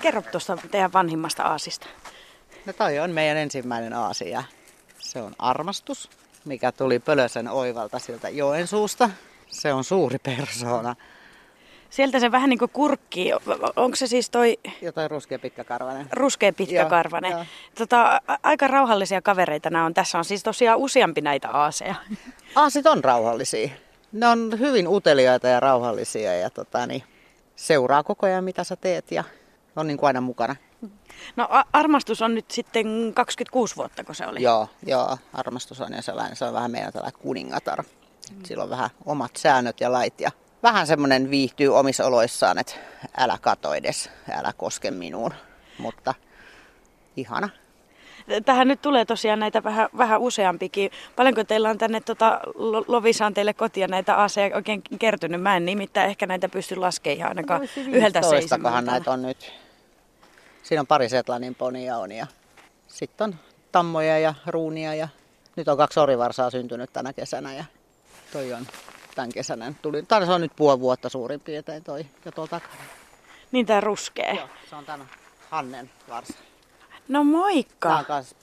kerro tuosta teidän vanhimmasta aasista. No toi on meidän ensimmäinen aasia. Se on armastus, mikä tuli Pölösen oivalta sieltä Joensuusta. Se on suuri persoona. Sieltä se vähän niin kuin kurkki. Onko se siis toi... Jotain ruskea pitkäkarvainen. Ruskea pitkäkarvainen. Joo, joo. Tota, aika rauhallisia kavereita nämä on. Tässä on siis tosiaan useampi näitä aaseja. Aasit on rauhallisia. Ne on hyvin uteliaita ja rauhallisia ja tota, niin, seuraa koko ajan mitä sä teet ja on niin kuin aina mukana. No armastus on nyt sitten 26 vuotta, kun se oli. Joo, joo armastus on ja sellainen, se on vähän meidän tällainen kuningatar. Mm. Sillä on vähän omat säännöt ja lait ja vähän semmoinen viihtyy omissa oloissaan, että älä kato edes, älä koske minuun. Mutta ihana. Tähän nyt tulee tosiaan näitä vähän, vähän useampikin. Paljonko teillä on tänne tota, Lovisaan teille kotia näitä aseja oikein kertynyt? Mä en nimittäin ehkä näitä pysty laskemaan ainakaan no, yhdeltä seitsemältä. näitä on nyt. Siinä on pari Setlanin ponia on ja sitten on tammoja ja ruunia ja nyt on kaksi orivarsaa syntynyt tänä kesänä ja toi on tämän kesänä. Tuli, tai se on nyt puoli vuotta suurin piirtein toi ja tuolla takana. Niin tää ruskee. Joo, se on tänä Hannen varsa. No moikka! Tää on kans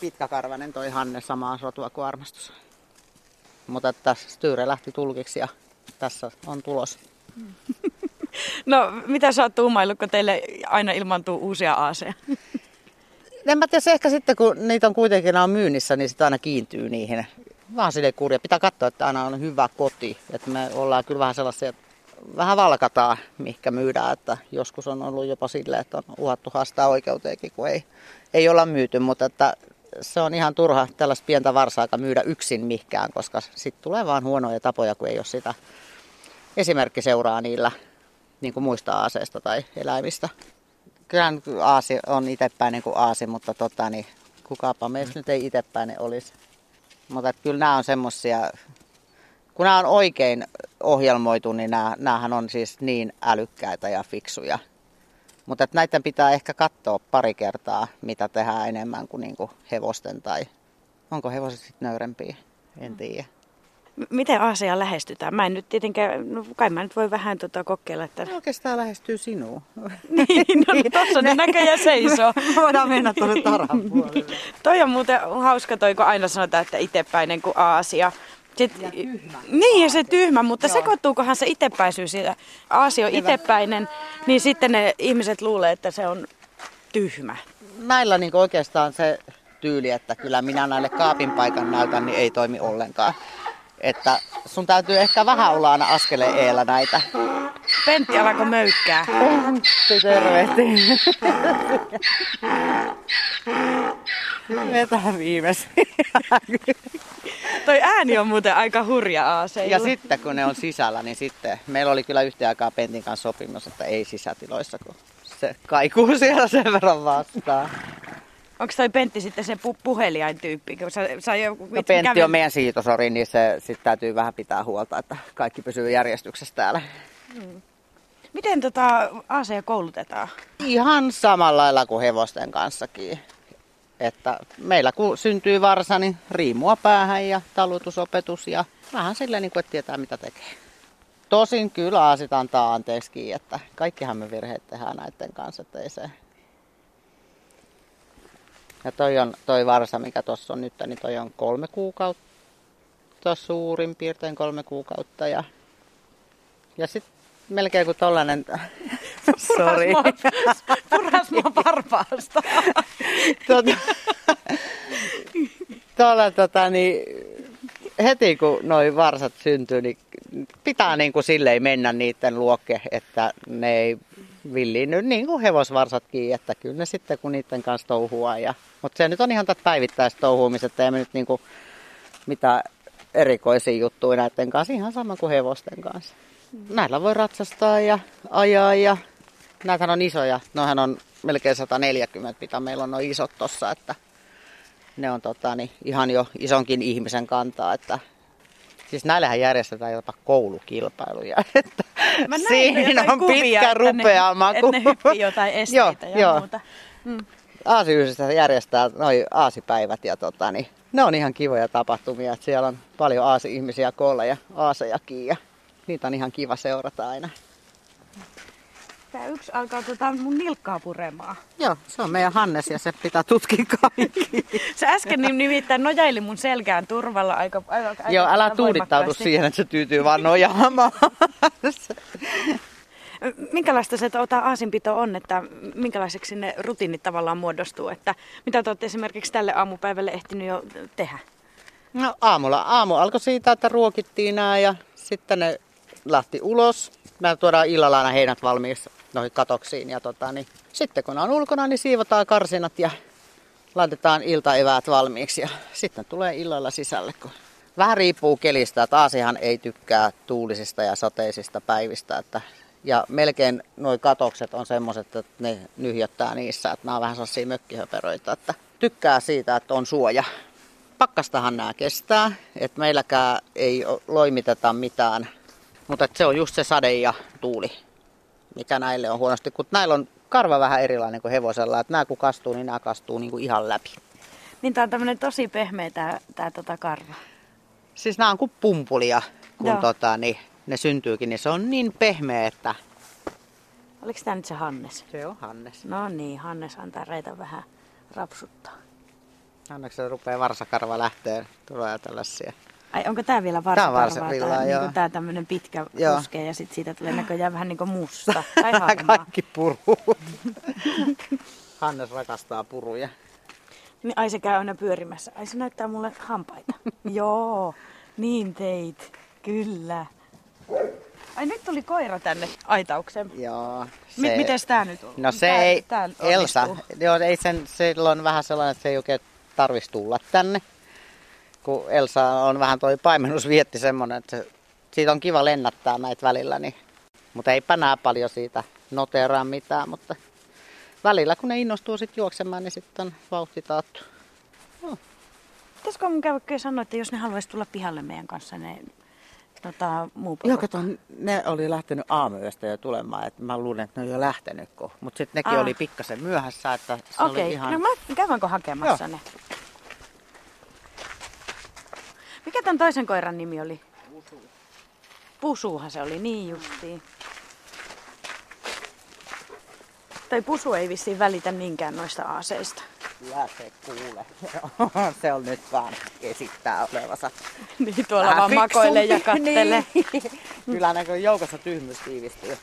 pitkäkarvainen toi Hanne, samaa sotua kuin armastus. Mutta tässä Styyre lähti tulkiksi ja tässä on tulos. No, mitä sä oot tuumaillut, kun teille aina ilmaantuu uusia aaseja? En mä tiedä, ehkä sitten kun niitä on kuitenkin on myynnissä, niin sitä aina kiintyy niihin. Vaan sille kurja. Pitää katsoa, että aina on hyvä koti. Että me ollaan kyllä vähän sellaisia, vähän valkataan, mihinkä myydään. Että joskus on ollut jopa silleen, että on uhattu haastaa oikeuteenkin, kun ei, ei olla myyty. Mutta että se on ihan turha tällaista pientä varsaakaan myydä yksin mihkään, koska sitten tulee vaan huonoja tapoja, kun ei ole sitä esimerkki seuraa niillä niin kuin muista aaseista tai eläimistä. Kyllähän aasi on itsepäinen kuin aasi, mutta tota, niin, kukapa meistä nyt ei itsepäinen olisi. Mutta kyllä nämä on semmoisia, kun nämä on oikein ohjelmoitu, niin nämä, näähän on siis niin älykkäitä ja fiksuja. Mutta näiden pitää ehkä katsoa pari kertaa, mitä tehdään enemmän kuin niinku hevosten tai onko hevoset sitten nöyrempiä, en tiedä. Miten asia lähestytään? Mä en nyt tietenkään, no kai mä nyt voi vähän tota kokeilla. Että... No oikeastaan lähestyy sinua. niin, no tossa ne näköjään seisoo. Voidaan mennä tuonne tarhan puolelle. toi on muuten hauska toi, kun aina sanotaan, että itepäinen kuin Aasia. Sitten, ja tyhmä. Niin, ja se tyhmä, mutta Joo. sekoittuukohan se itepäisyys siitä? Aasio on itepäinen, niin sitten ne ihmiset luulee, että se on tyhmä. Näillä niin oikeastaan se tyyli, että kyllä minä näille kaapin paikan näytän, niin ei toimi ollenkaan. Että sun täytyy ehkä vähän olla aina askeleen eellä näitä. Pentti alako möykkää? Pentti, tervehti. Vetää viimeisiä. Toi ääni on muuten aika hurja aaseilla. Ja sitten kun ne on sisällä, niin sitten meillä oli kyllä yhtä aikaa Pentin kanssa sopimus, että ei sisätiloissa, kun se kaikuu siellä sen verran vastaan. Onko toi Pentti sitten se pu- puheliain tyyppi? Sä, sä jo, no Pentti kävin... on meidän siitosori, niin se sit täytyy vähän pitää huolta, että kaikki pysyy järjestyksessä täällä. Hmm. Miten tota aseja koulutetaan? Ihan samalla lailla kuin hevosten kanssakin. Että meillä kun syntyy varsa, niin riimua päähän ja talutusopetus ja vähän silleen, niin kuin, että tietää mitä tekee. Tosin kyllä aasit antaa anteeksi, että kaikkihan me virheet tehdään näiden kanssa, että ei se ja toi on toi varsa, mikä tuossa on nyt, niin toi on kolme kuukautta suurin piirtein kolme kuukautta. Ja, ja sitten melkein kuin tollanen, sorry. Puras mua varpaasta. tota, tuolla, tota, niin, heti kun noin varsat syntyy, niin pitää niin kuin silleen mennä niiden luokke, että ne ei villiinny niin kuin hevosvarsatkin, että kyllä ne sitten kun niiden kanssa touhua. Ja, mutta se nyt on ihan tätä päivittäistä touhuumista, että ei me nyt niin kuin mitään erikoisia juttuja näiden kanssa, ihan sama kuin hevosten kanssa. Näillä voi ratsastaa ja ajaa ja näitä on isoja. Nohan on melkein 140, mitä meillä on noin isot tossa, että ne on tota, niin ihan jo isonkin ihmisen kantaa, että Siis näillähän järjestetään jopa koulukilpailuja. Että Mä siinä on kuvia, pitkä rupea maku. Että ne hyppii jotain esteitä joo, ja joo. muuta. Mm. Aasiyhdessä järjestää noin aasipäivät ja tota, niin, ne on ihan kivoja tapahtumia. Että siellä on paljon aasi-ihmisiä koolla ja aasejakin ja niitä on ihan kiva seurata aina. Tää yksi alkaa tota mun nilkkaa puremaan. Joo, se on meidän Hannes ja se pitää tutkia kaikki. Se äsken nimittäin nojaili mun selkään turvalla aika, aika, aika Joo, älä tuudittaudu siihen, että se tyytyy vaan nojaamaan. Minkälaista se tota, aasinpito on, että minkälaiseksi ne rutiinit tavallaan muodostuu? Että mitä te olette esimerkiksi tälle aamupäivälle ehtinyt jo tehdä? No aamulla. Aamu alkoi siitä, että ruokittiin nämä ja sitten ne lähti ulos. Me tuodaan illalla aina heinät valmiiksi noihin katoksiin. Ja tota, niin, sitten kun on ulkona, niin siivotaan karsinat ja laitetaan iltaeväät valmiiksi. Ja sitten tulee illalla sisälle. Kun vähän riippuu kelistä, että Aasihan ei tykkää tuulisista ja sateisista päivistä. Että, ja melkein nuo katokset on semmoiset, että ne nyhjöttää niissä. Että nämä on vähän sellaisia mökkihöperöitä, että tykkää siitä, että on suoja. Pakkastahan nämä kestää, että meilläkään ei loimiteta mitään. Mutta se on just se sade ja tuuli, mikä näille on huonosti. Kun näillä on karva vähän erilainen kuin hevosella, että nämä kun kastuu, niin nämä kastuu niin kuin ihan läpi. Niin tää on tämmönen tosi pehmeä tää, tää tota karva. Siis nämä on kuin pumpulia, kun Joo. tota, niin ne syntyykin, niin se on niin pehmeä, että Oliko tää nyt se Hannes? se on Hannes. No niin, Hannes antaa reitä vähän rapsuttaa. Se rupeaa varsakarva lähteä, tulee tällaisia. Ai onko tää vielä Tää on varsakarvaa? varsavillaa, tää, joo. niinku tää tämmönen pitkä Joo. puske ja sit siitä tulee näköjään vähän niinku musta tai. Kaikki purut. Hannes rakastaa puruja. Niin, ai se käy aina pyörimässä. Ai se näyttää mulle hampaita. Joo, niin teit. Kyllä. Ai nyt tuli koira tänne aitaukseen. Joo. Mi- mites tää nyt on? No se tää, ei, tää Elsa, joo, ei sen, silloin vähän sellainen, että se ei oikein tarvitsisi tulla tänne. Kun Elsa on vähän toi paimennusvietti semmoinen, että siitä on kiva lennättää näitä välillä, niin, mutta eipä nää paljon siitä noteraa mitään, mutta välillä kun ne innostuu sitten juoksemaan, niin sitten on vauhti taattu. Pitäisikö mun käydä sanoa, että jos ne haluaisi tulla pihalle meidän kanssa, ne tota, muu Joo, kato, ne oli lähtenyt aamuyöstä jo tulemaan, että mä luulen, että ne on jo lähtenyt, mutta sitten nekin Ah. oli pikkasen myöhässä, että se Okei, oli ihan... no mä käydäänkö hakemassa Joo. ne? Mikä tämän toisen koiran nimi oli? Pusu. Pusuhan se oli, niin justiin. Tai Pusu ei vissiin välitä niinkään noista aaseista. Kyllä se kuule. se on nyt vaan esittää olevansa. niin tuolla vähän vaan makoilee ja kattelee. Niin. Kyllä näkö joukossa tyhmyys tiivistyy.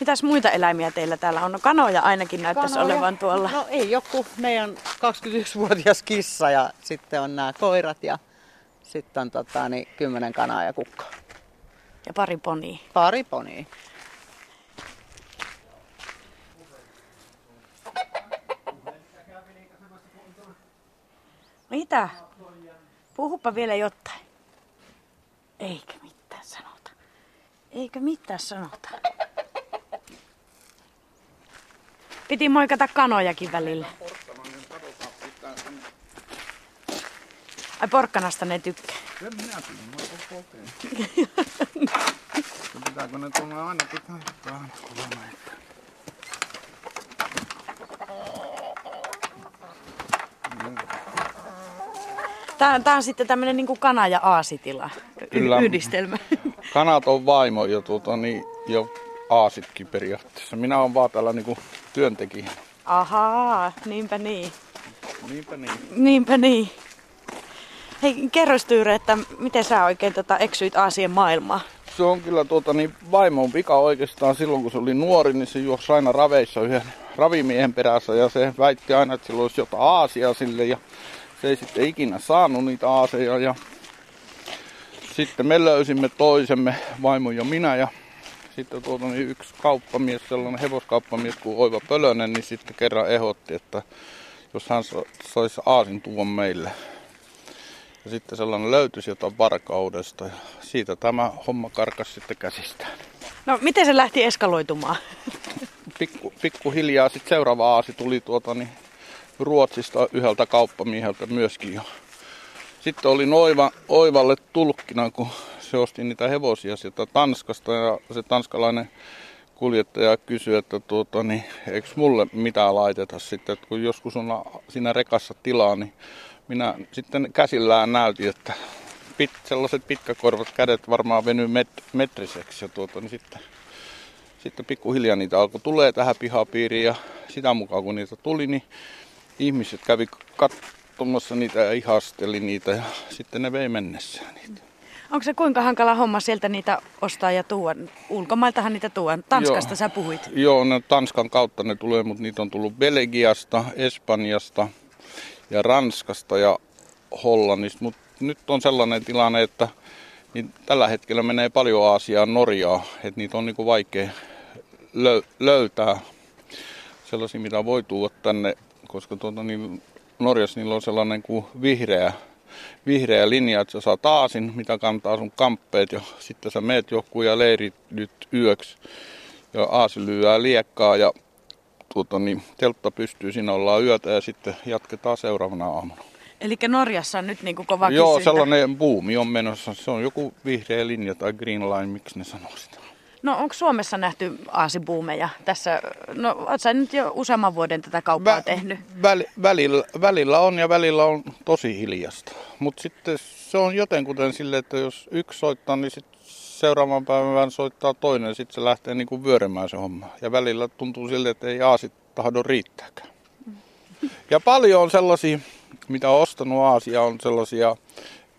Mitäs muita eläimiä teillä täällä on? No kanoja ainakin näyttäisi Kanoja. olevan tuolla. No ei joku meidän 21-vuotias kissa ja sitten on nämä koirat ja sitten on tota, niin, 10 kanaa ja kukko. Ja pari ponia. Pari ponia. Mitä? Puhupa vielä jotain. Eikä mitään sanota. Eikä mitään sanota. Piti moikata kanojakin välillä. Ai porkkanasta ne tykkää. Sen minä mä oon kokeillut. Pitääkö ne tulla aina tää on sitten tämmönen niinku kana- ja aasitila. Y- Kyllä. Yhdistelmä. Kanat on vaimo ja tuota, niin, jo aasitkin periaatteessa. Minä olen vaan täällä niinku työntekijä. Ahaa, niinpä niin. Niinpä niin. Niinpä niin. Hei, kerro Styyre, että miten sä oikein tota, eksyit Aasien maailmaan? Se on kyllä tuota, niin vaimon vika oikeastaan silloin, kun se oli nuori, niin se juoksi aina raveissa yhden ravimiehen perässä ja se väitti aina, että sillä olisi jotain aasia sille ja se ei sitten ikinä saanut niitä aaseja ja sitten me löysimme toisemme, vaimo ja minä ja sitten tuota, niin yksi kauppamies, sellainen hevoskauppamies kuin Oiva Pölönen, niin sitten kerran ehdotti, että jos hän sa- saisi aasin tuon meille. Ja sitten sellainen löytyisi jotain varkaudesta ja siitä tämä homma karkas sitten käsistään. No, miten se lähti eskaloitumaan? Pikku, pikkuhiljaa sitten seuraava aasi tuli tuota niin Ruotsista yhdeltä kauppamieheltä myöskin. Ja sitten oli Oiva, Oivalle tulkkina, kun se osti niitä hevosia sieltä Tanskasta ja se tanskalainen kuljettaja kysyi, että tuota, niin, eikö mulle mitään laiteta sitten, että kun joskus on siinä rekassa tilaa, niin minä sitten käsillään näytin, että pit, sellaiset pitkäkorvat kädet varmaan venyy met, metriseksi ja tuota, niin sitten, sitten pikkuhiljaa niitä alkoi tulee tähän pihapiiriin ja sitä mukaan kun niitä tuli, niin ihmiset kävi katsomassa niitä ja ihasteli niitä ja sitten ne vei mennessään niitä. Onko se kuinka hankala homma sieltä niitä ostaa ja tuoda? Ulkomailtahan niitä tuoda. Tanskasta Joo. sä puhuit. Joo, ne Tanskan kautta ne tulee, mutta niitä on tullut Belgiasta, Espanjasta ja Ranskasta ja Hollannista. Mutta nyt on sellainen tilanne, että niin tällä hetkellä menee paljon Aasiaan Norjaa, että niitä on niinku vaikea lö- löytää sellaisia, mitä voi tuoda tänne, koska tuota, niin Norjassa niillä on sellainen kuin vihreä vihreä linja, että sä saat aasin, mitä kantaa sun kamppeet ja sitten sä meet johonkin ja leirit nyt yöksi ja aasi lyöää liekkaa ja tuota, niin, teltta pystyy, siinä ollaan yötä ja sitten jatketaan seuraavana aamuna. Eli Norjassa on nyt niin kuin kova Joo, kysyntä. sellainen buumi on menossa. Se on joku vihreä linja tai green line, miksi ne sanoo sitä. No onko Suomessa nähty aasibuumeja tässä? No sä nyt jo useamman vuoden tätä kauppaa Vä, tehnyt? Väli, välillä, välillä on ja välillä on tosi hiljasta. Mutta sitten se on jotenkuten sille, että jos yksi soittaa, niin sit seuraavan päivän soittaa toinen ja sitten se lähtee niin kuin vyörymään se homma. Ja välillä tuntuu siltä, että ei aasit tahdo riittääkään. Ja paljon on sellaisia, mitä on ostanut Aasia, on sellaisia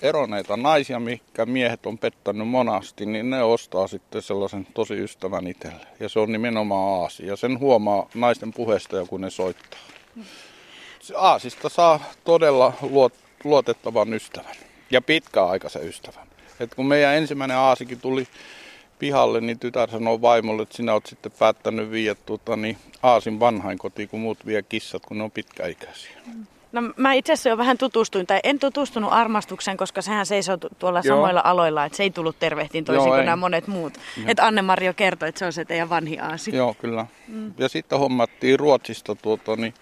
eroneita naisia, mikä miehet on pettänyt monasti, niin ne ostaa sitten sellaisen tosi ystävän itselle. Ja se on nimenomaan Aasi. Ja sen huomaa naisten puheesta, kun ne soittaa. Aasista saa todella luot, luotettavan ystävän. Ja pitkäaikaisen ystävän. Et kun meidän ensimmäinen Aasikin tuli pihalle, niin tytär sanoi vaimolle, että sinä olet sitten päättänyt viedä tuota, niin Aasin vanhainkoti, kun muut vie kissat, kun ne on pitkäikäisiä. Mm. No mä itse asiassa jo vähän tutustuin, tai en tutustunut armastukseen, koska sehän seisoo tuolla Joo. samoilla aloilla, että se ei tullut tervehtiin toisin Joo, kuin ei. nämä monet muut. Että Anne-Mario kertoi, että se on se teidän vanhi aasi. Joo, kyllä. Mm. Ja sitten hommattiin Ruotsista tuota, niin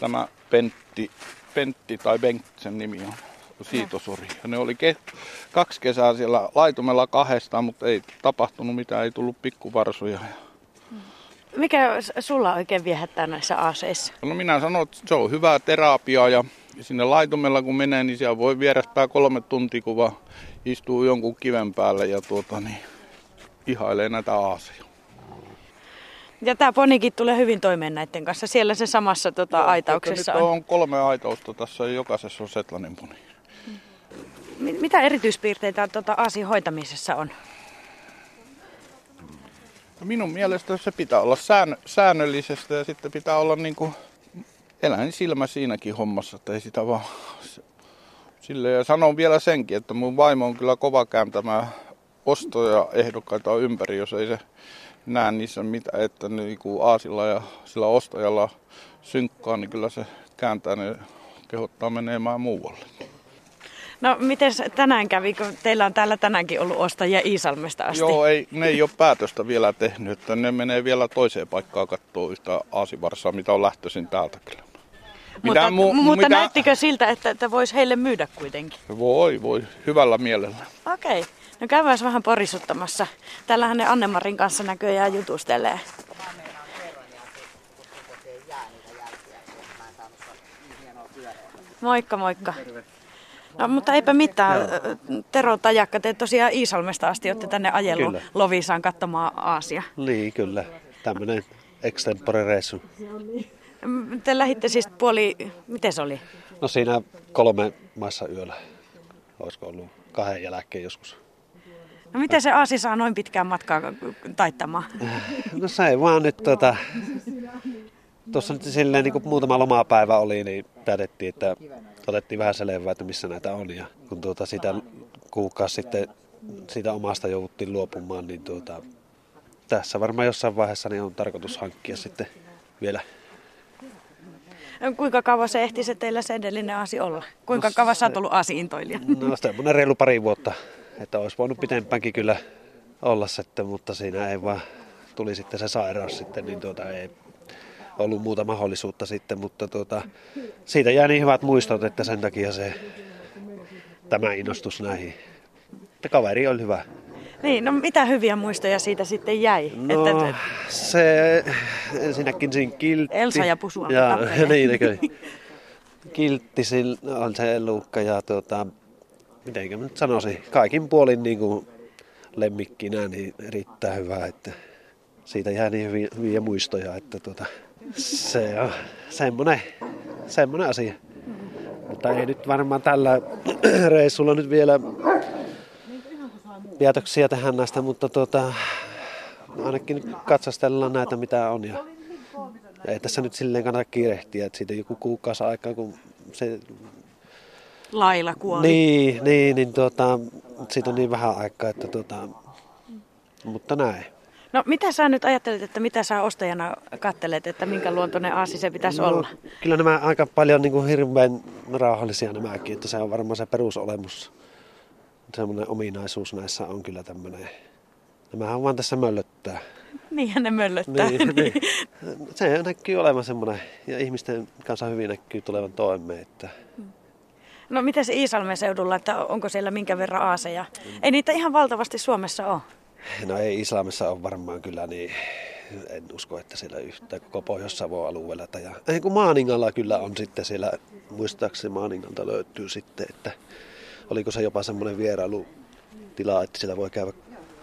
tämä Pentti, Pentti tai Bengtsen nimi on siitosori. Ja ne oli ke- kaksi kesää siellä laitumella kahdestaan, mutta ei tapahtunut mitään, ei tullut pikkuvarsuja. Mikä sulla oikein viehättää näissä aseissa? No minä sanon, että se on hyvää terapiaa ja sinne laitumella kun menee, niin siellä voi vieräspää kolme tuntia, kun vaan istuu jonkun kiven päälle ja tuota, niin, ihailee näitä aaseja. Ja tämä ponikin tulee hyvin toimeen näiden kanssa. Siellä se samassa tota, Joo, aitauksessa on. on kolme aitausta tässä ja jokaisessa on setlanin poni. Mitä erityispiirteitä tuota aasin hoitamisessa on? No minun mielestä se pitää olla sään, säännöllisestä ja sitten pitää olla niin kuin eläin silmä siinäkin hommassa, että ei sitä vaan sille Ja sanon vielä senkin, että mun vaimo on kyllä kova kääntämään ostoja ehdokkaita ympäri, jos ei se näe niissä mitä, että niin kuin Aasilla ja sillä ostajalla synkkaa, niin kyllä se kääntää ne kehottaa menemään muualle. No miten tänään kävi, kun teillä on täällä tänäänkin ollut ostajia Iisalmesta asti? Joo, ei, ne ei ole päätöstä vielä tehnyt, että ne menee vielä toiseen paikkaan katsoa yhtä aasivarsaa, mitä on lähtöisin täältä kyllä. Mitä mutta mu, mutta mitä... näyttikö siltä, että, että voisi heille myydä kuitenkin? Voi, voi, hyvällä mielellä. Okei, okay. no käydään vähän porisuttamassa. Täällähän ne Annemarin kanssa näköjään jutustelee. Moikka, moikka. Terve. No, mutta eipä mitään. Joo. Tero Tajakka, te tosiaan Iisalmesta asti olette tänne ajellut kyllä. Lovisaan katsomaan Aasia. Niin, kyllä. Tämmöinen extempore reissu. Te lähditte siis puoli, miten se oli? No siinä kolme maissa yöllä. Olisiko ollut kahden jälkeen joskus. No miten se Aasi saa noin pitkään matkaa taittamaan? No se ei vaan nyt tuota, tuossa nyt silleen niin kuin muutama lomapäivä oli, niin päätettiin, että otettiin vähän selvää, että missä näitä on. Ja kun tuota sitä kuukausi sitten siitä omasta jouduttiin luopumaan, niin tuota, tässä varmaan jossain vaiheessa niin on tarkoitus hankkia sitten vielä. Kuinka kauan se ehti se teillä se edellinen asi olla? Kuinka no, kauan sä oot ollut asi-intoilija? No semmoinen reilu pari vuotta, että olisi voinut pitempäänkin kyllä olla sitten, mutta siinä ei vaan tuli sitten se sairaus sitten, niin tuota ei ollut muuta mahdollisuutta sitten, mutta tuota, siitä jää niin hyvät muistot, että sen takia se tämä innostus näihin. Että kaveri oli hyvä. Niin, no mitä hyviä muistoja siitä sitten jäi? No, että... se ensinnäkin siinä kiltti. Elsa ja Pusua. Ja, niin, kyllä. kiltti on se luukka ja tuota, mitenkä mä nyt sanoisin, kaikin puolin niin kuin lemmikkinä niin erittäin hyvä, että siitä jää niin hyviä, hyviä muistoja, että tuota, se on semmoinen, semmoinen asia. Mutta ei nyt varmaan tällä reissulla nyt vielä päätöksiä tähän näistä, mutta tuota, ainakin katsastellaan näitä mitä on. Ja ei tässä nyt silleen kannata kiirehtiä, että siitä joku kuukausi aikaa, kun se... Laila kuoli. Niin, niin, niin tuota, siitä on niin vähän aikaa, että tuota, mutta näin. No mitä sä nyt ajattelet, että mitä sä ostajana kattelet, että minkä luontoinen aasi se pitäisi no, olla? Kyllä nämä aika paljon niin kuin hirveän rauhallisia nämäkin, että se on varmaan se perusolemus. Semmoinen ominaisuus näissä on kyllä tämmöinen. Nämähän on vaan tässä möllöttää. Niinhän ne möllöttää. Niin, niin. Se näkyy olevan semmoinen, ja ihmisten kanssa hyvin näkyy tulevan toimeen. Että... No miten se Iisalmen seudulla, että onko siellä minkä verran aaseja? Ei niitä ihan valtavasti Suomessa ole. No ei Islamissa ole varmaan kyllä niin, en usko, että siellä yhtä koko Pohjois-Savon alueella. Ja, ei kun Maaningalla kyllä on sitten siellä, muistaakseni Maaningalta löytyy sitten, että oliko se jopa semmoinen vierailutila, että siellä voi käydä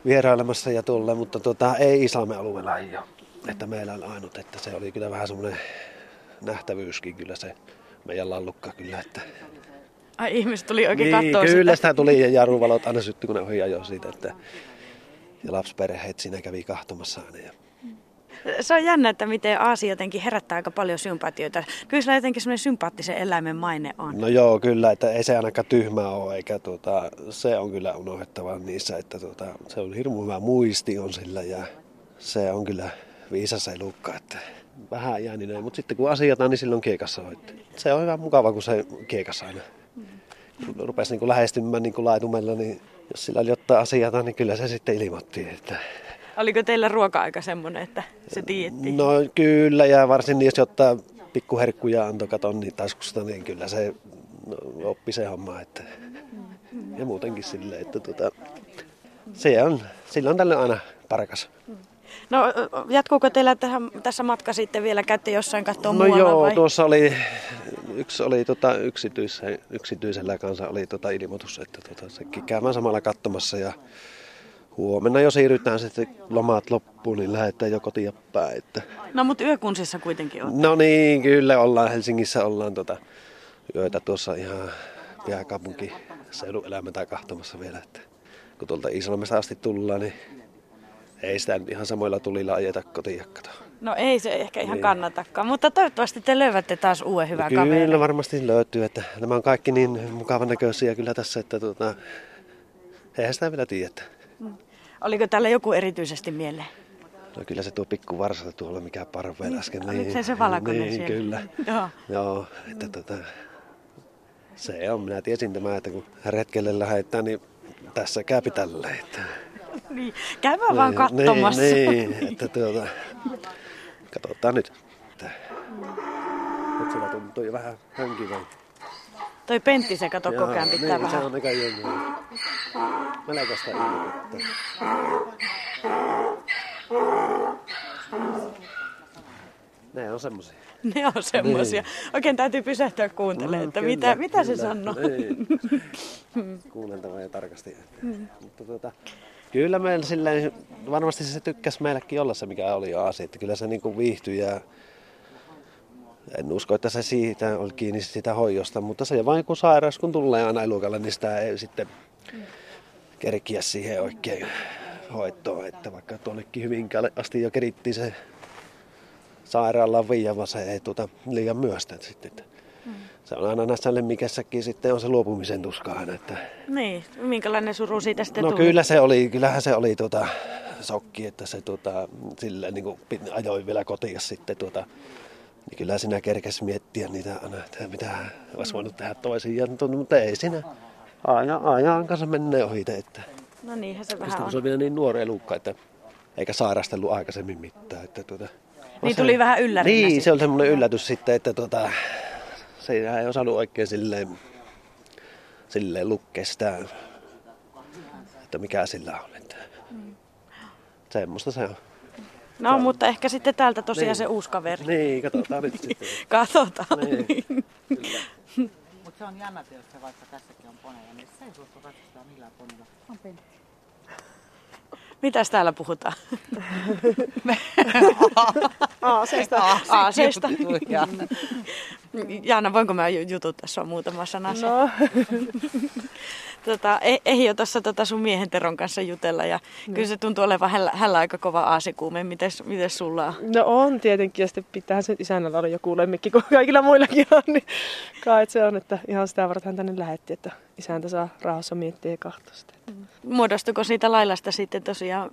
vierailemassa ja tulla, mutta tota, ei Islamin alueella ei ole. Että meillä on ainut, että se oli kyllä vähän semmoinen nähtävyyskin kyllä se meidän lallukka kyllä, että Ai ihmiset tuli oikein niin, katsoa kyllä sitä. sitä tuli ja jarruvalot aina syttyi, kun ne ohi ajoi siitä, että ja lapsiperheet siinä kävi kahtomassa aina. Ja... Se on jännä, että miten Aasi jotenkin herättää aika paljon sympatioita. Kyllä sillä jotenkin semmoinen sympaattisen eläimen maine on. No joo, kyllä, että ei se ainakaan tyhmää ole, eikä tuota, se on kyllä unohdettava niissä, että tuota, se on hirmu hyvä muisti on sillä ja se on kyllä viisas elukka, että vähän jääninen, mutta sitten kun asiataan, niin silloin kiekassa on. Se on hyvä mukava, kun se kiekassa aina. Kun rupesi niin kuin lähestymään niin kuin laitumella, niin jos sillä oli jotain asiaa, niin kyllä se sitten ilmoitti. Että... Oliko teillä ruoka-aika semmoinen, että se tiedettiin? No kyllä, ja varsin jos jotain pikkuherkkuja antoi katon niin taskusta, niin kyllä se no, oppi se homma. Että... Ja muutenkin silleen, että tuota, se on, sillä on tälle aina parakas. No jatkuuko teillä tähän, tässä matka sitten vielä? Käytte jossain katsoa No muualla joo, vai? tuossa oli, yksi oli tota, yksityisen, yksityisellä kanssa oli tota ilmoitus, että tota, sekin käymään samalla katsomassa ja huomenna jo siirrytään sitten lomat loppuun, niin lähdetään jo kotiin päin. Että... No mutta yökunsissa kuitenkin on. No niin, kyllä ollaan Helsingissä ollaan tota, yötä tuossa ihan pääkaupunkiseudun elämää kahtomassa vielä. Että kun tuolta Islannista asti tullaan, niin ei sitä ihan samoilla tulilla ajeta kotiin. No ei se ehkä ihan Niin. kannatakaan, mutta toivottavasti te löydätte taas uuden hyvän Kyllä kaverin. varmasti löytyy, että nämä on kaikki niin mukavan näköisiä kyllä tässä, että tuota, eihän sitä vielä tiedä. Oliko tällä joku erityisesti mieleen? No kyllä se tuo pikku varsa tuolla, mikä parveen äsken. Oliko se se valkoinen niin, siellä? kyllä. Joo. Joo, että tota, se on. Minä tiesin tämä, että kun retkelle lähdetään, niin tässä käypi tällä. Että, Niin. Vaan Niin, katsomassa. Niin, niin, että tuota, katsotaan nyt. Että, nyt sillä tuntuu jo vähän hönkivän. Toi Pentti se kato koko ajan pitää niin, vähän. se on aika jännä. Melkoista ilmoitetta. Ne on semmosia. Ne on semmosia. Oikein täytyy pysähtyä kuuntelemaan, että mitä, mitä se sanoo. Niin. Kuunneltava ja tarkasti. Mutta tuota, kyllä meillä silleen, varmasti se tykkäsi meillekin olla se, mikä oli jo asia. Että kyllä se niin viihtyi ja en usko, että se siitä oli kiinni sitä hoidosta, mutta se vain kun sairaus, kun tulee aina elukalle, niin sitä ei sitten kerkiä siihen oikein hoitoon. Että vaikka tuonnekin Hyvinkäälle asti jo kerittiin se sairaalaan viiava, se ei tuota liian myöstä sitten. Että Se on aina näissä lemmikessäkin sitten on se luopumisen tuska aina. Että Niin, minkälainen suru siitä sitten no tuli? kyllä se oli, kyllähän se oli tuota, sokki, että se tuota, silleen niin kuin ajoi vielä kotiin sitten tuota, niin kyllä sinä kerkes miettiä niitä aina, että mitä olisi voinut tehdä toisin, ja, mutta ei siinä ajan, ajan kanssa menee ohi. Että, No niinhän se vähän on. se on vielä niin nuori elukka, että eikä sairastellut aikaisemmin mitään. Että tuota, Niin tuli vähän yllärinä Niin, sitten. se oli semmoinen yllätys sitten, että tuota, se ei osannut oikein silleen, silleen lukea sitä, että mikä sillä on. Että semmoista se on. No, mutta ehkä sitten täältä tosiaan Niin. se uusi kaveri. Niin, katsotaan nyt sitten. Katsotaan. Niin. Mutta se on jännä tietysti, vaikka tässäkin on poneja, niin se ei suostu ratsastaa millään ponilla. On pentti. Mitäs täällä puhutaan? Aaseista. Aaseista. Ja Jaana, voinko mä ju- jututtaa sua muutama sana? No, Tota, e- ehi jo tuossa tota sun miehen Teron kanssa jutella ja no. kyllä se tuntuu olevan hällä, hällä aika kova aasikuume. Mites, mites sulla on? no on tietenkin, ja sitten pitää se isännällä olla joku lemmikki, kun kaikilla muillakin on, niin kai se on, että ihan sitä varten hän tänne lähetti, että isäntä saa rauhassa miettiä ja kahtoa sitä. Muodostuko siitä lailasta sitten tosiaan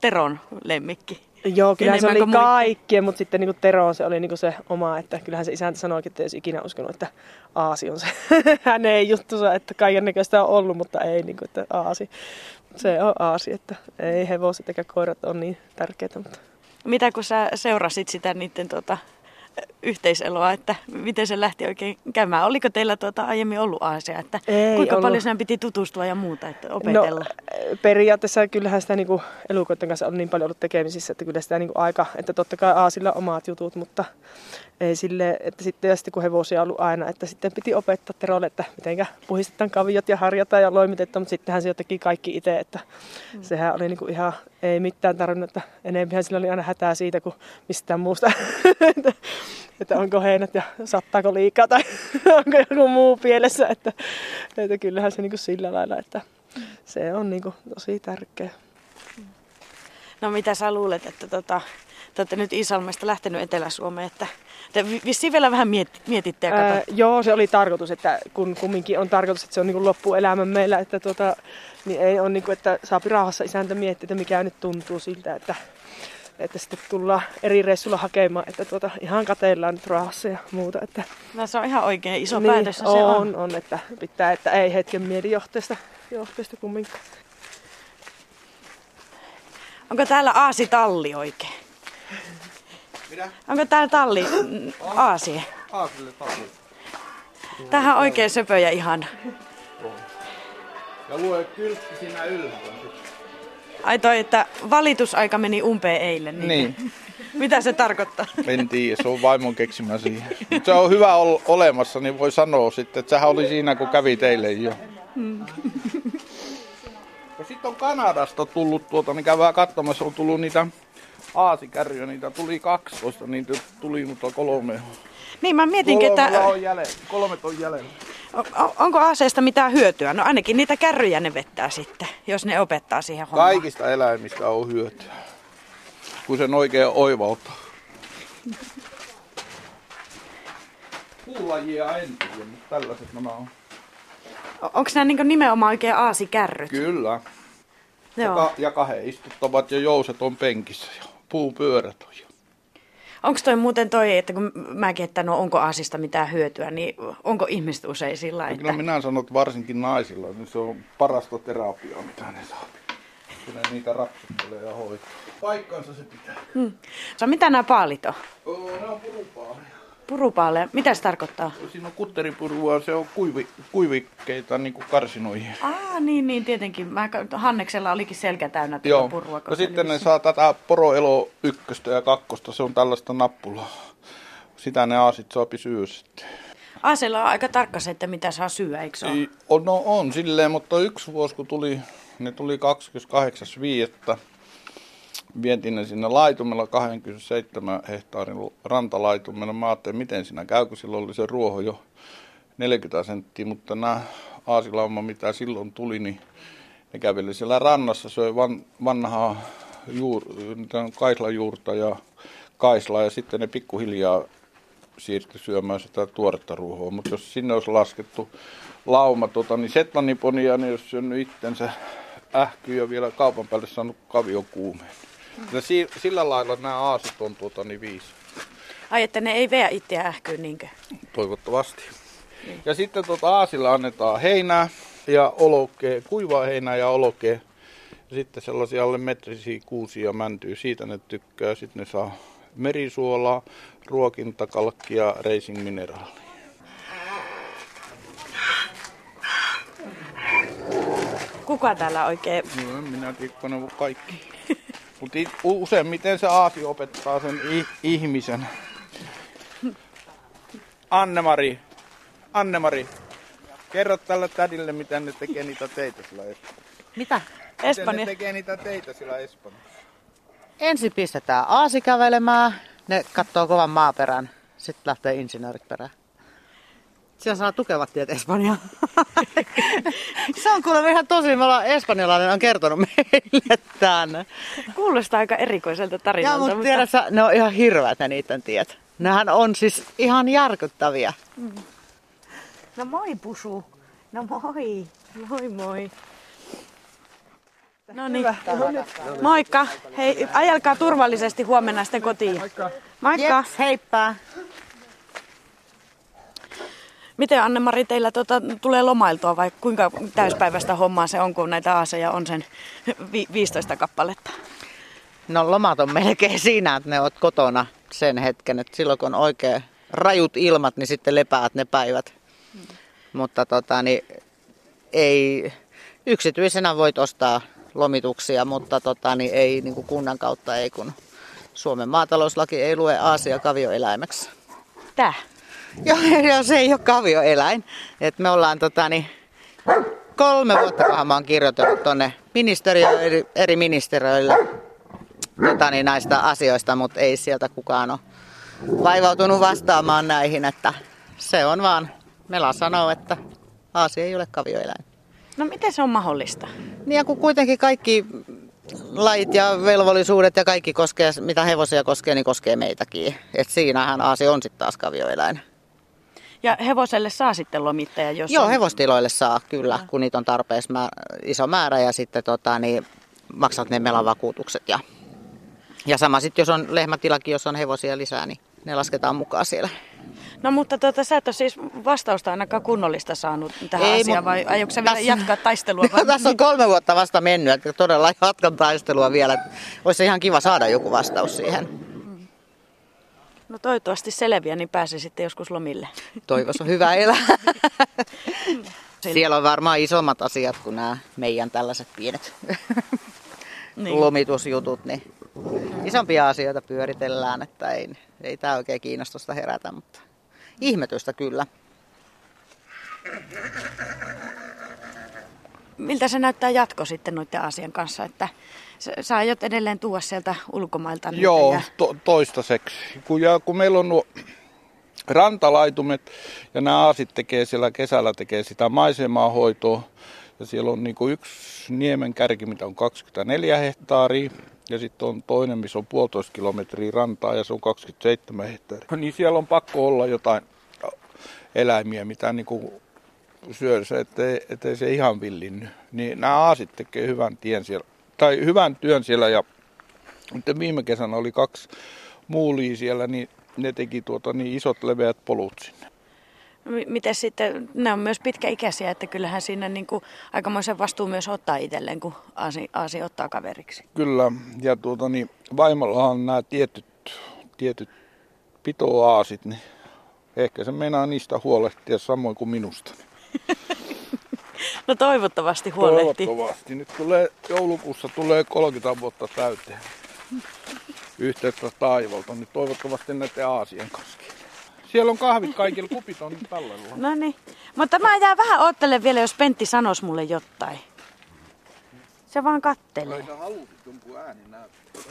Teron lemmikki? Joo, kyllähän se oli kuin muiden. kaikkien, mutta sitten niin Tero se oli niin se oma, että kyllähän se isäntä sanoi, että olisi ikinä uskonut, että Aasi on se hänen juttunsa, että kaiken näköistä on ollut, mutta ei niin kuin, että Aasi. Se on Aasi, että ei hevoset eikä koirat ole niin tärkeitä, mutta Mitä kun sä seurasit sitä niiden tota, yhteiseloa, että miten se lähti oikein käymään? Oliko teillä tuota aiemmin ollut Aasia, että Ei kuinka ollut. paljon sinä piti tutustua ja muuta, että opetella? No, periaatteessa kyllähän sitä niinku elukoiden kanssa on niin paljon ollut tekemisissä, että kyllä sitä niinku aika, että totta kai Aasilla omat jutut, mutta ei sille, että sitten ja sitten kun hevosia on ollut aina, että sitten piti opettaa Terolle, että mitenkä puhistetaan kaviot ja harjataan ja loimitetaan, mutta sittenhän se jo teki kaikki itse, että mm. sehän oli niinku ihan, ei mitään tarvinnut, että enempihän sillä oli aina hätää siitä kuin mistään muusta, että, että onko heinät ja sattaako liikaa tai onko joku muu pielessä, että, että kyllähän se niinku sillä lailla, että se on niinku tosi tärkeä. No mitä sä luulet, että tota, te olette nyt Iisalmesta lähtenyt Etelä-Suomeen, että te vi- vissiin vielä vähän miet- mietitte ja katsotte. joo, se oli tarkoitus, että kun kumminkin on tarkoitus, että se on niin loppuelämä meillä, että tuota, niin ei ole niin kuin, että saa rauhassa isäntä miettiä, että mikä nyt tuntuu siltä, että, että sitten tullaan eri reissulla hakemaan, että tuota, ihan katellaan nyt rauhassa ja muuta. Että, No, se on ihan oikein iso niin, päätös, se on, on. on. että pitää, että ei hetken mielijohteesta johteesta kumminkaan. Onko täällä aasitalli oikein? Mitä? Onko täällä talli mm, aasie? Aasille taas. Tähän on oikein söpö ja ihana. Ja lue kyltti siinä ylhäällä. Ai toi, että valitusaika meni umpeen eilen. Niin. Niin, Mitä se tarkoittaa? en tiedä, se on vaimon keksimä siihen. Mutta se on hyvä ol- olemassa, niin voi sanoa sitten, että sehän oli siinä, kun kävi teille jo. Ja sitten on Kanadasta tullut tuota, niin käydään katsomassa, on tullut niitä aasikärryjä, niitä tuli 12, niitä tuli mutta kolme. Niin mä mietinkin, Kolme että on jäljellä, kolmet on jäljellä. on- onko aaseesta mitään hyötyä? No ainakin niitä kärryjä ne vettää sitten, jos ne opettaa siihen hommaan. Kaikista eläimistä on hyötyä, kun sen oikein oivaltaa. Puulajia en tiedä, mutta tällaiset nämä on. Onko nämä niin nimenomaan oikein aasikärryt? Kyllä. Ja, Joo. ka- ja kahden istuttavat ja jouset on penkissä ja puupyörät on jo. Onko toi muuten toi, että kun mäkin, että no onko aasista mitään hyötyä, niin onko ihmiset usein sillä Ja että... Kyllä minä sanon, että varsinkin naisilla, niin se on parasta terapiaa, mitä ne saa. Ne niitä rapsuttelee ja hoitaa. Paikkansa se pitää. So, mitä nämä paalit on? Oo, ne on purupaaleja. Purupaale, mitä se tarkoittaa? Siinä on kutteripurua, se on kuivi, kuivikkeita niin kuin karsinoihin. Aa, niin, niin, tietenkin. Mä, Hanneksella olikin selkä täynnä tuota Joo, purua. se sitten ne saa tätä poroelo ykköstä ja kakkosta, se on tällaista nappulaa. Sitä ne aasit saa syödä sitten. Aasella on aika tarkka se, että mitä saa syödä, eikö se ole? On, no on silleen, mutta yksi vuosi kun tuli, ne tuli 28.5. Vietin ne sinne laitumella 27 hehtaarin rantalaitumella. Mä ajattelin, miten siinä käy, kun silloin oli se ruoho jo 40 senttiä, mutta nämä aasilauma, mitä silloin tuli, niin ne käveli siellä rannassa, söi van, vanhaa juur, kaislajuurta ja kaislaa ja sitten ne pikkuhiljaa siirtyi syömään sitä tuoretta ruohoa. Mutta jos sinne olisi laskettu lauma, tota, niin setlaniponia, niin jos syönyt itsensä ähkyy ja vielä kaupan päälle saanut kaviokuumeen. Ja si, sillä lailla nämä aasit on tuota, niin viisi. Ai, että ne ei veä itseä ähkyyn niinkö? Toivottavasti. Ja sitten tuota aasilla annetaan heinää ja olokea, kuivaa heinää ja olokea. Ja sitten sellaisia alle metrisiä kuusia mäntyy, siitä ne tykkää. Sitten ne saa merisuolaa, ruokintakalkkia, racing mineraali. Kuka täällä oikein? No minä tiedä, kun ne on kaikki. Mutta useimmiten se aasi opettaa sen ihmisen. Anne-Mari, Anne-Mari, kerro tällä tädille, miten ne tekee niitä teitä sillä Espanjassa. Mitä? Miten ne Espanja. tekee niitä teitä sillä Espanjassa? Ensin pistetään aasi kävelemään. Ne katsoo kovan maaperän. Sitten lähtee insinöörit perään. Siellä saa tukevat tiet Espanjaan. Se on kuule ihan tosi, me ollaan, espanjalainen on kertonut meille tänne. Kuulostaa aika erikoiselta Ja tarinalta. mutta mutta... tiedät sä, ne on ihan hirveät ne niiden tiet. Nehän on siis ihan järkyttäviä. No moi Pusu. No moi. Moi moi. No niin. Moikka. Hei, ajelkaa turvallisesti huomenna sitten kotiin. Moikka. Moikka. Jeps, heippa. Miten Anne-Mari teillä tota, tulee lomailtua vai kuinka täyspäiväistä hommaa se on, kun näitä aaseja on sen vi- 15 kappaletta? No lomat on melkein siinä, että ne oot kotona sen hetken. Että silloin kun on oikein rajut ilmat, niin sitten lepäät ne päivät. Mutta tota, niin, ei, yksityisenä voit ostaa lomituksia, mutta tota, niin ei niin kuin kunnan kautta ei, kun Suomen maatalouslaki ei lue Aasia kavioeläimeksi. Tää. Joo, joo, se ei ole kavioeläin. Et me ollaan tota, niin, kolme vuotta mä oon kirjoitellut tuonne ministeriö, eri, eri ministeriöille tota, niin, näistä asioista, mutta ei sieltä kukaan ole vaivautunut vastaamaan näihin, että se on vaan, Mela sanoo, että Aasia ei ole kavioeläin. No miten se on mahdollista? Niin ja kun kuitenkin kaikki lait ja velvollisuudet ja kaikki koskee, mitä hevosia koskee, niin koskee meitäkin. Et siinähän Aasia on sitten taas kavioeläin. Ja hevoselle saa sitten lomittaja, jos Joo, on... hevostiloille saa kyllä, kun niitä on tarpeeksi määr, iso määrä ja sitten tota, niin, maksat ne melan vakuutukset. Ja, ja sama sitten, jos on lehmätilakin, jos on hevosia lisää, niin ne lasketaan mukaan siellä. No mutta tuota, sä et ole siis vastausta ainakaan kunnollista saanut tähän Ei, asiaan, vai aiotko sä vielä jatkaa taistelua? Vai? Tässä on kolme vuotta vasta mennyt, että todella jatkan taistelua vielä. Olisi ihan kiva saada joku vastaus siihen. No toivottavasti selviää, niin pääsee sitten joskus lomille. Toivos on hyvä elää. Siellä on varmaan isommat asiat kuin nämä meidän tällaiset pienet Niin. lomitusjutut. Niin isompia asioita pyöritellään, että ei, ei tämä oikein kiinnostusta herätä, mutta ihmetystä kyllä. Miltä se näyttää jatko sitten noiden asian kanssa, että sä- aiot edelleen tuoda sieltä ulkomailta Joo, ja... to, toistaiseksi. Kun, ja, kun meillä on nuo rantalaitumet ja nämä aasit tekee siellä kesällä tekee sitä maisemaahoitoa. Ja siellä on niin yksi niemen kärki, mitä on 24 hehtaaria. Ja sitten on toinen, missä on puolitoista kilometriä rantaa ja se on 27 hehtaaria. Niin siellä on pakko olla jotain eläimiä, mitä niin kuin syö se, ettei, ettei se ihan villinny. Niin nämä aasit tekee hyvän tien siellä, tai hyvän työn siellä ja nyt viime kesänä oli kaksi muulia siellä, niin ne teki tuota niin isot leveät polut sinne. M- Miten sitten, ne on myös pitkäikäisiä, että kyllähän siinä niin kuin aikamoisen vastuu myös ottaa itselleen, kun Aasi, Aasi ottaa kaveriksi. Kyllä, ja tuota niin, vaimolla on nämä tietyt, tietyt pitoaasit, niin ehkä se meinaa niistä huolehtia samoin kuin minusta. No toivottavasti huolehti. Toivottavasti. Nyt tulee, joulukuussa tulee 30 vuotta täyteen yhteyttä taivalta, niin toivottavasti näiden aasien koski. Siellä on kahvit kaikilla, kupit on tallella. No niin. Mutta mä jää vähän oottele vielä, jos Pentti sanoisi mulle jotain. Se vaan kattelee. Sä halusit jonkun ääni näyttää.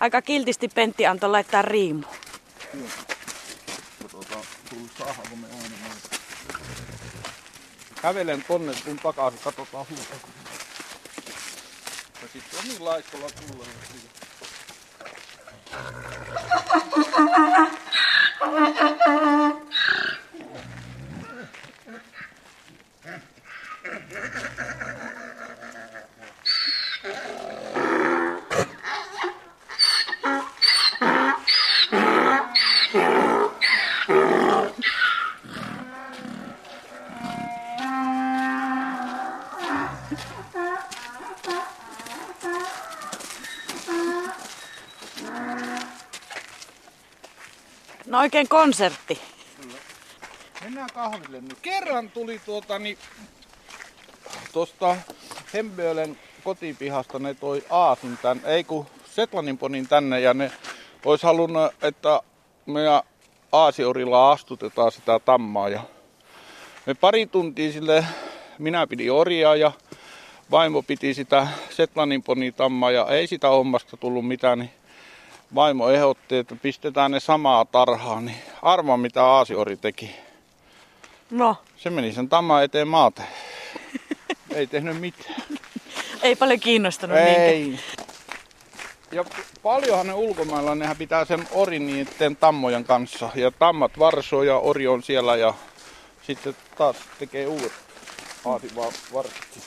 Aika kiltisti Pentti antoi laittaa Katsotaan, tullut näyttää. Kävelen tonne sun takaisin, katsotaan huutaa. Ja sitten on niin laiskolla kuulella siitä. No oikein konsertti. Mennään kahville nyt. Kerran tuli tuota niin, tuosta Hembölen kotipihasta ne toi aasin tän, ei kun Setlanin ponin tänne ja ne olisi halunnut, että meidän aasiorilla astutetaan sitä tammaa. Ja me pari tuntia sille, minä pidin orjaa ja vaimo piti sitä Setlanin ponitammaa ja ei sitä hommasta tullut mitään, niin vaimo ehdotti, että pistetään ne samaa tarhaan, niin arva mitä aasiori teki. No, Se meni sen tamman eteen maata. ei tehnyt mitään. ei paljon kiinnostunut niinkö? Ei. Ja paljonhan ne ulkomailla, nehän pitää sen orin niiden tammojen kanssa. Ja tammat varsoo ja ori on siellä ja sitten taas tekee uudet aasivartti.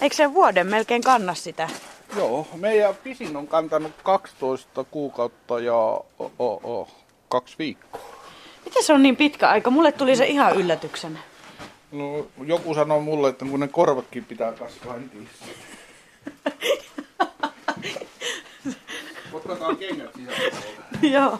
Eikö se vuoden melkein kanna sitä? Joo, meidän pisin on kantanut 12 kuukautta ja o, o, o, kaksi viikkoa. Miten se on niin pitkä aika? Mulle tuli se ihan yllätyksenä. No, joku sanoo mulle, että kun ne korvatkin pitää kasvaa, en tiedä. Ottakaa kengät sisällä. Joo.